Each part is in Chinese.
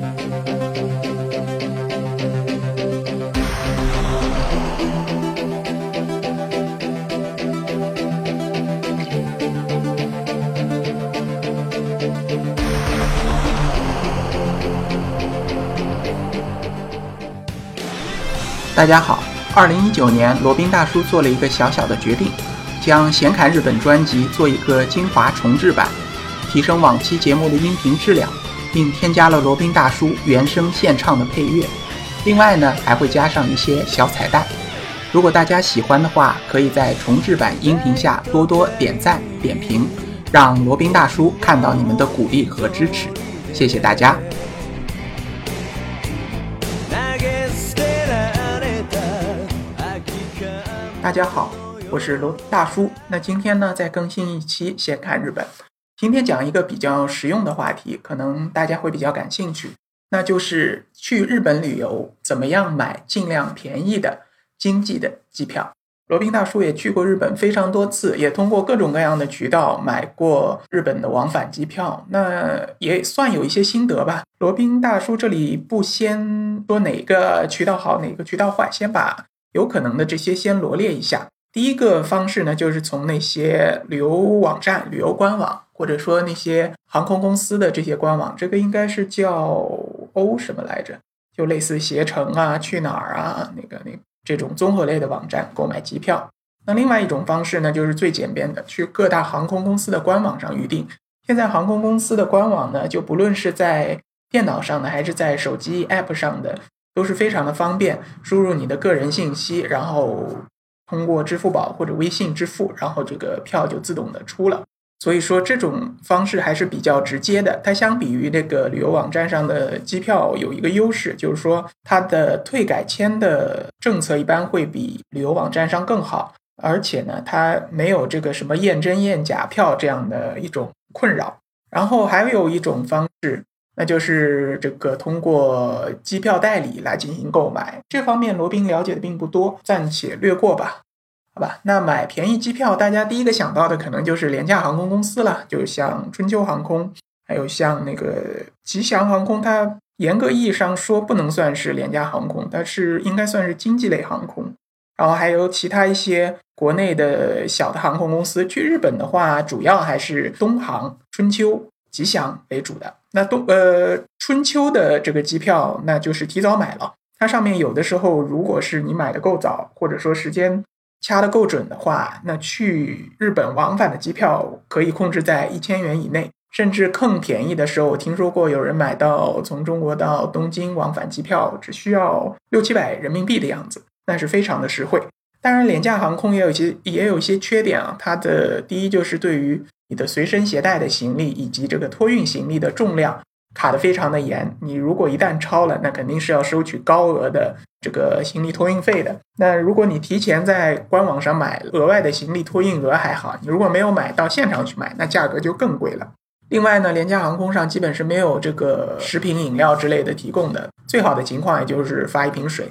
大家好，二零一九年，罗宾大叔做了一个小小的决定，将《闲侃日本》专辑做一个精华重制版，提升往期节目的音频质量，并添加了罗宾大叔原声献唱的配乐。另外呢，还会加上一些小彩蛋。如果大家喜欢的话，可以在重制版音频下多多点赞点评，让罗宾大叔看到你们的鼓励和支持。谢谢大家。大家好，我是罗大叔。那今天呢，再更新一期《先看日本》。今天讲一个比较实用的话题，可能大家会比较感兴趣，那就是去日本旅游怎么样买尽量便宜的经济的机票。罗宾大叔也去过日本非常多次，也通过各种各样的渠道买过日本的往返机票，那也算有一些心得吧。罗宾大叔这里不先说哪个渠道好，哪个渠道坏，先把。有可能的这些先罗列一下。第一个方式呢，就是从那些旅游网站、旅游官网，或者说那些航空公司的这些官网，这个应该是叫欧什么来着？就类似携程啊、去哪儿啊，那个那这种综合类的网站购买机票。那另外一种方式呢，就是最简便的，去各大航空公司的官网上预订。现在航空公司的官网呢，就不论是在电脑上的，还是在手机 App 上的。都是非常的方便，输入你的个人信息，然后通过支付宝或者微信支付，然后这个票就自动的出了。所以说这种方式还是比较直接的。它相比于那个旅游网站上的机票有一个优势，就是说它的退改签的政策一般会比旅游网站上更好，而且呢，它没有这个什么验真验假票这样的一种困扰。然后还有一种方式。那就是这个通过机票代理来进行购买，这方面罗宾了解的并不多，暂且略过吧。好吧，那买便宜机票，大家第一个想到的可能就是廉价航空公司了，就像春秋航空，还有像那个吉祥航空，它严格意义上说不能算是廉价航空，它是应该算是经济类航空。然后还有其他一些国内的小的航空公司，去日本的话，主要还是东航、春秋。吉祥为主的那东呃春秋的这个机票，那就是提早买了。它上面有的时候，如果是你买的够早，或者说时间掐的够准的话，那去日本往返的机票可以控制在一千元以内，甚至更便宜的时候，我听说过有人买到从中国到东京往返机票只需要六七百人民币的样子，那是非常的实惠。当然，廉价航空也有一些也有一些缺点啊。它的第一就是对于你的随身携带的行李以及这个托运行李的重量卡的非常的严。你如果一旦超了，那肯定是要收取高额的这个行李托运费的。那如果你提前在官网上买额外的行李托运额还好，你如果没有买到现场去买，那价格就更贵了。另外呢，廉价航空上基本是没有这个食品饮料之类的提供的，最好的情况也就是发一瓶水。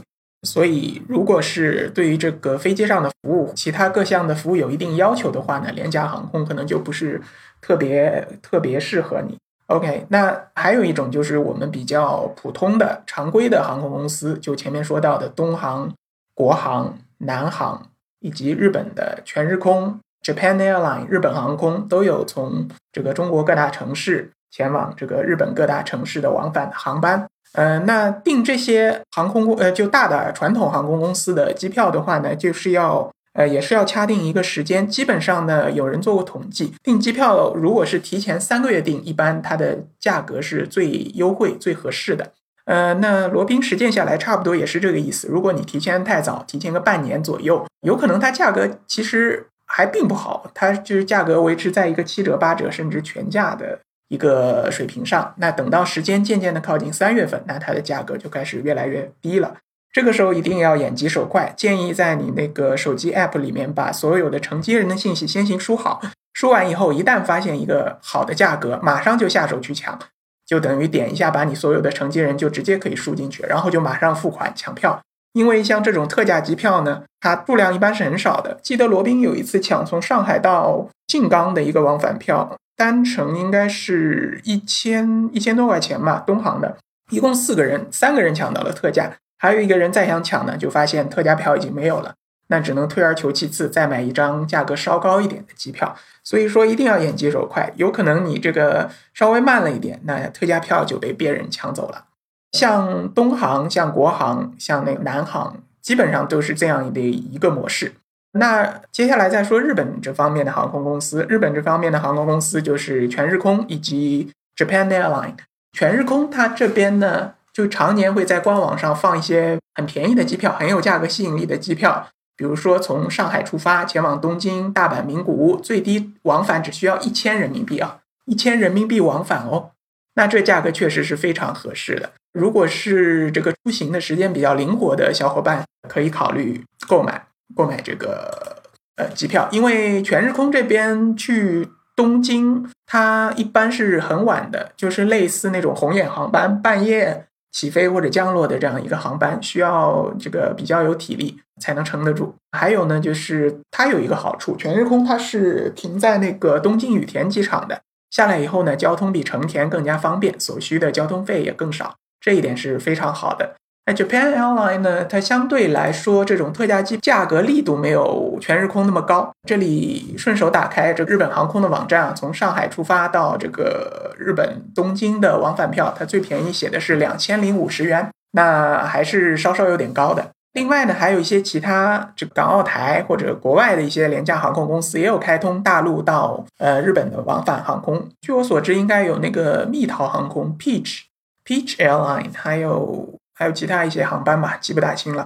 所以，如果是对于这个飞机上的服务，其他各项的服务有一定要求的话呢，廉价航空可能就不是特别特别适合你。OK，那还有一种就是我们比较普通的常规的航空公司，就前面说到的东航、国航、南航以及日本的全日空 （Japan Airline）、日本航空都有从这个中国各大城市前往这个日本各大城市的往返航班。呃，那订这些航空公呃就大的传统航空公司的机票的话呢，就是要呃也是要掐定一个时间。基本上呢，有人做过统计，订机票如果是提前三个月订，一般它的价格是最优惠、最合适的。呃，那罗宾实践下来，差不多也是这个意思。如果你提前太早，提前个半年左右，有可能它价格其实还并不好，它就是价格维持在一个七折、八折甚至全价的。一个水平上，那等到时间渐渐的靠近三月份，那它的价格就开始越来越低了。这个时候一定要眼疾手快，建议在你那个手机 app 里面把所有的承接人的信息先行输好，输完以后，一旦发现一个好的价格，马上就下手去抢，就等于点一下把你所有的承接人就直接可以输进去，然后就马上付款抢票。因为像这种特价机票呢，它数量一般是很少的。记得罗宾有一次抢从上海到静冈的一个往返票。单程应该是一千一千多块钱吧，东航的。一共四个人，三个人抢到了特价，还有一个人再想抢呢，就发现特价票已经没有了，那只能退而求其次，再买一张价格稍高一点的机票。所以说一定要眼疾手快，有可能你这个稍微慢了一点，那特价票就被别人抢走了。像东航、像国航、像那个南航，基本上都是这样的一个模式。那接下来再说日本这方面的航空公司，日本这方面的航空公司就是全日空以及 Japan Airline。全日空它这边呢，就常年会在官网上放一些很便宜的机票，很有价格吸引力的机票。比如说从上海出发前往东京、大阪、名古屋，最低往返只需要一千人民币啊，一千人民币往返哦。那这价格确实是非常合适的。如果是这个出行的时间比较灵活的小伙伴，可以考虑购买购买这个呃机票，因为全日空这边去东京，它一般是很晚的，就是类似那种红眼航班，半夜起飞或者降落的这样一个航班，需要这个比较有体力。才能撑得住。还有呢，就是它有一个好处，全日空它是停在那个东京羽田机场的，下来以后呢，交通比成田更加方便，所需的交通费也更少，这一点是非常好的。Japan Airline 呢，它相对来说这种特价机价格力度没有全日空那么高。这里顺手打开这日本航空的网站啊，从上海出发到这个日本东京的往返票，它最便宜写的是两千零五十元，那还是稍稍有点高的。另外呢，还有一些其他这港澳台或者国外的一些廉价航空公司也有开通大陆到呃日本的往返航空。据我所知，应该有那个蜜桃航空 （Peach Peach Airline），还有还有其他一些航班吧，记不大清了。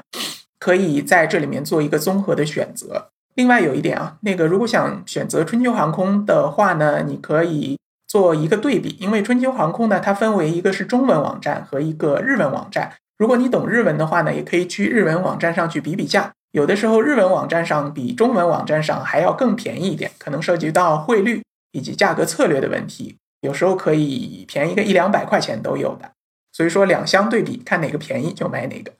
可以在这里面做一个综合的选择。另外有一点啊，那个如果想选择春秋航空的话呢，你可以做一个对比，因为春秋航空呢，它分为一个是中文网站和一个日文网站。如果你懂日文的话呢，也可以去日文网站上去比比价。有的时候日文网站上比中文网站上还要更便宜一点，可能涉及到汇率以及价格策略的问题。有时候可以便宜个一两百块钱都有的。所以说两相对比，看哪个便宜就买哪个。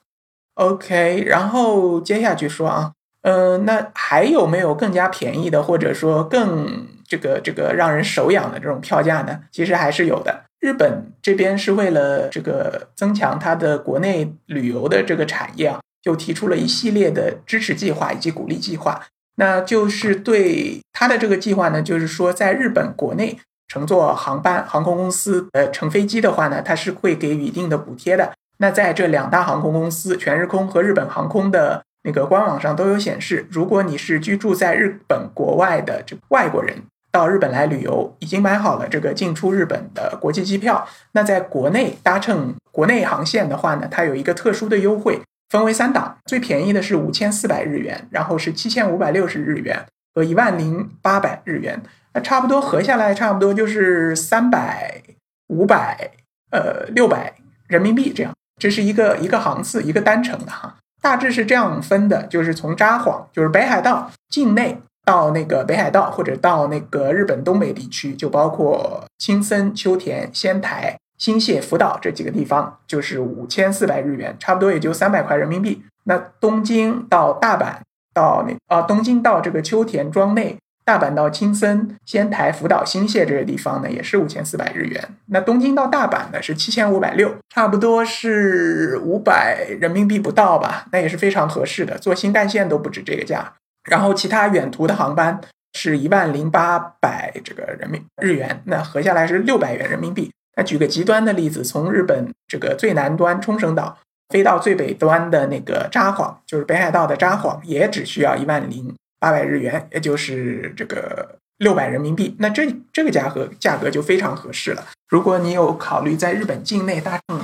OK，然后接下去说啊，嗯，那还有没有更加便宜的，或者说更这个这个让人手痒的这种票价呢？其实还是有的。日本这边是为了这个增强它的国内旅游的这个产业啊，就提出了一系列的支持计划以及鼓励计划。那就是对它的这个计划呢，就是说在日本国内乘坐航班，航空公司呃乘飞机的话呢，它是会给予一定的补贴的。那在这两大航空公司全日空和日本航空的那个官网上都有显示，如果你是居住在日本国外的这外国人。到日本来旅游，已经买好了这个进出日本的国际机票。那在国内搭乘国内航线的话呢，它有一个特殊的优惠，分为三档，最便宜的是五千四百日元，然后是七千五百六十日元和一万零八百日元。那差不多合下来，差不多就是三百、五百、呃六百人民币这样。这是一个一个航次，一个单程的哈，大致是这样分的，就是从札幌，就是北海道境内。到那个北海道或者到那个日本东北地区，就包括青森、秋田、仙台、新泻、福岛这几个地方，就是五千四百日元，差不多也就三百块人民币。那东京到大阪到那啊，东京到这个秋田庄内，大阪到青森、仙台、福岛、新泻这些地方呢，也是五千四百日元。那东京到大阪呢是七千五百六，差不多是五百人民币不到吧？那也是非常合适的，坐新干线都不止这个价。然后其他远途的航班是一万零八百这个人民日元，那合下来是六百元人民币。那举个极端的例子，从日本这个最南端冲绳岛飞到最北端的那个札幌，就是北海道的札幌，也只需要一万零八百日元，也就是这个六百人民币。那这这个价格价格就非常合适了。如果你有考虑在日本境内搭乘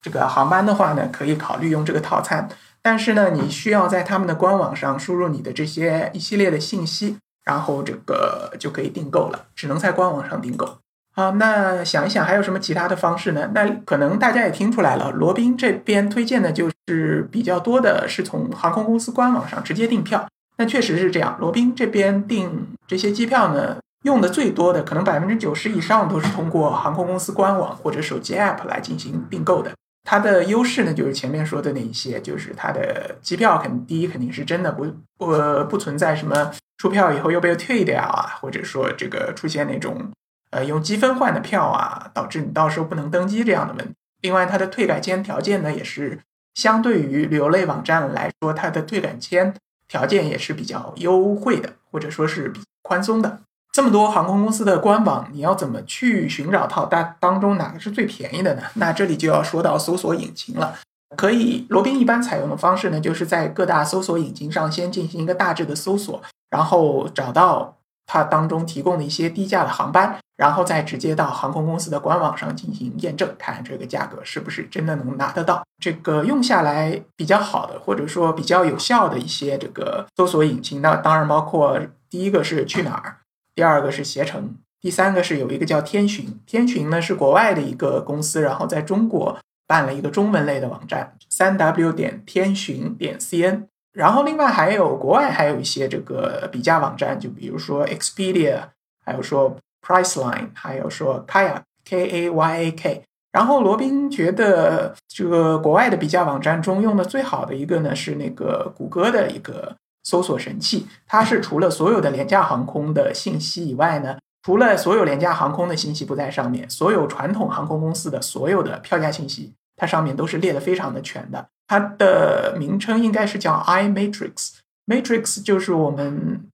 这个航班的话呢，可以考虑用这个套餐。但是呢，你需要在他们的官网上输入你的这些一系列的信息，然后这个就可以订购了，只能在官网上订购。好，那想一想还有什么其他的方式呢？那可能大家也听出来了，罗宾这边推荐的就是比较多的是从航空公司官网上直接订票。那确实是这样，罗宾这边订这些机票呢，用的最多的可能百分之九十以上都是通过航空公司官网或者手机 App 来进行订购的。它的优势呢，就是前面说的那一些，就是它的机票肯第一肯定是真的不不不存在什么出票以后又被退掉啊，或者说这个出现那种呃用积分换的票啊，导致你到时候不能登机这样的问题。另外，它的退改签条件呢，也是相对于旅游类网站来说，它的退改签条件也是比较优惠的，或者说是比宽松的。这么多航空公司的官网，你要怎么去寻找到当当中哪个是最便宜的呢？那这里就要说到搜索引擎了。可以，罗宾一般采用的方式呢，就是在各大搜索引擎上先进行一个大致的搜索，然后找到它当中提供的一些低价的航班，然后再直接到航空公司的官网上进行验证，看这个价格是不是真的能拿得到。这个用下来比较好的，或者说比较有效的一些这个搜索引擎，那当然包括第一个是去哪儿。第二个是携程，第三个是有一个叫天巡，天巡呢是国外的一个公司，然后在中国办了一个中文类的网站，三 w 点天巡点 cn。然后另外还有国外还有一些这个比价网站，就比如说 Expedia，还有说 Priceline，还有说 Kaya，KAYAK。然后罗宾觉得这个国外的比价网站中用的最好的一个呢是那个谷歌的一个。搜索神器，它是除了所有的廉价航空的信息以外呢，除了所有廉价航空的信息不在上面，所有传统航空公司的所有的票价信息，它上面都是列的非常的全的。它的名称应该是叫 I Matrix，Matrix 就是我们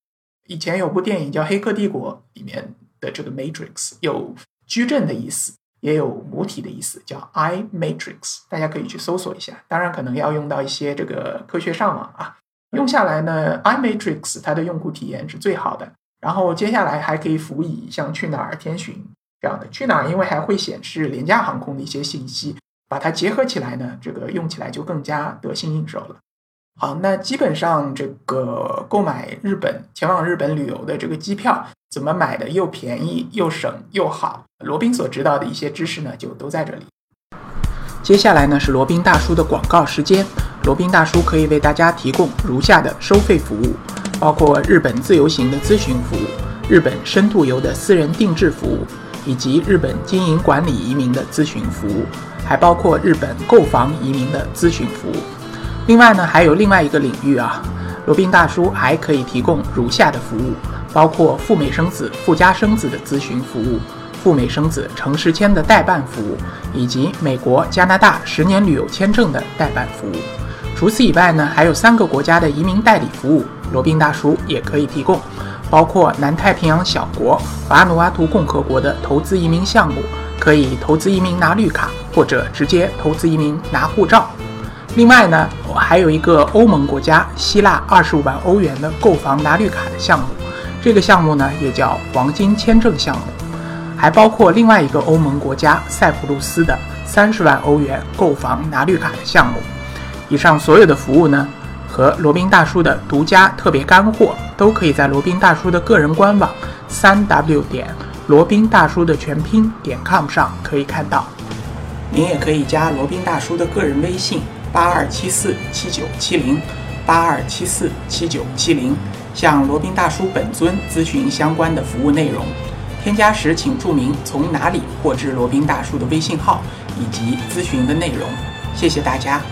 以前有部电影叫《黑客帝国》里面的这个 Matrix，有矩阵的意思，也有母体的意思，叫 I Matrix，大家可以去搜索一下。当然可能要用到一些这个科学上网啊。用下来呢，iMatrix 它的用户体验是最好的。然后接下来还可以辅以像去哪儿、天巡这样的。去哪儿因为还会显示廉价航空的一些信息，把它结合起来呢，这个用起来就更加得心应手了。好，那基本上这个购买日本前往日本旅游的这个机票怎么买的又便宜又省又好，罗宾所知道的一些知识呢，就都在这里。接下来呢是罗宾大叔的广告时间。罗宾大叔可以为大家提供如下的收费服务，包括日本自由行的咨询服务、日本深度游的私人定制服务，以及日本经营管理移民的咨询服务，还包括日本购房移民的咨询服务。另外呢，还有另外一个领域啊，罗宾大叔还可以提供如下的服务，包括赴美生子、赴加生子的咨询服务。赴美生子、城市签的代办服务，以及美国、加拿大十年旅游签证的代办服务。除此以外呢，还有三个国家的移民代理服务，罗宾大叔也可以提供，包括南太平洋小国瓦努阿图共和国的投资移民项目，可以投资移民拿绿卡，或者直接投资移民拿护照。另外呢，我还有一个欧盟国家希腊二十五万欧元的购房拿绿卡的项目，这个项目呢也叫黄金签证项目。还包括另外一个欧盟国家塞浦路斯的三十万欧元购房拿绿卡的项目。以上所有的服务呢，和罗宾大叔的独家特别干货，都可以在罗宾大叔的个人官网三 w 点罗宾大叔的全拼点 com 上可以看到。您也可以加罗宾大叔的个人微信八二七四七九七零八二七四七九七零，向罗宾大叔本尊咨询相关的服务内容。添加时请注明从哪里获知罗宾大叔的微信号以及咨询的内容，谢谢大家。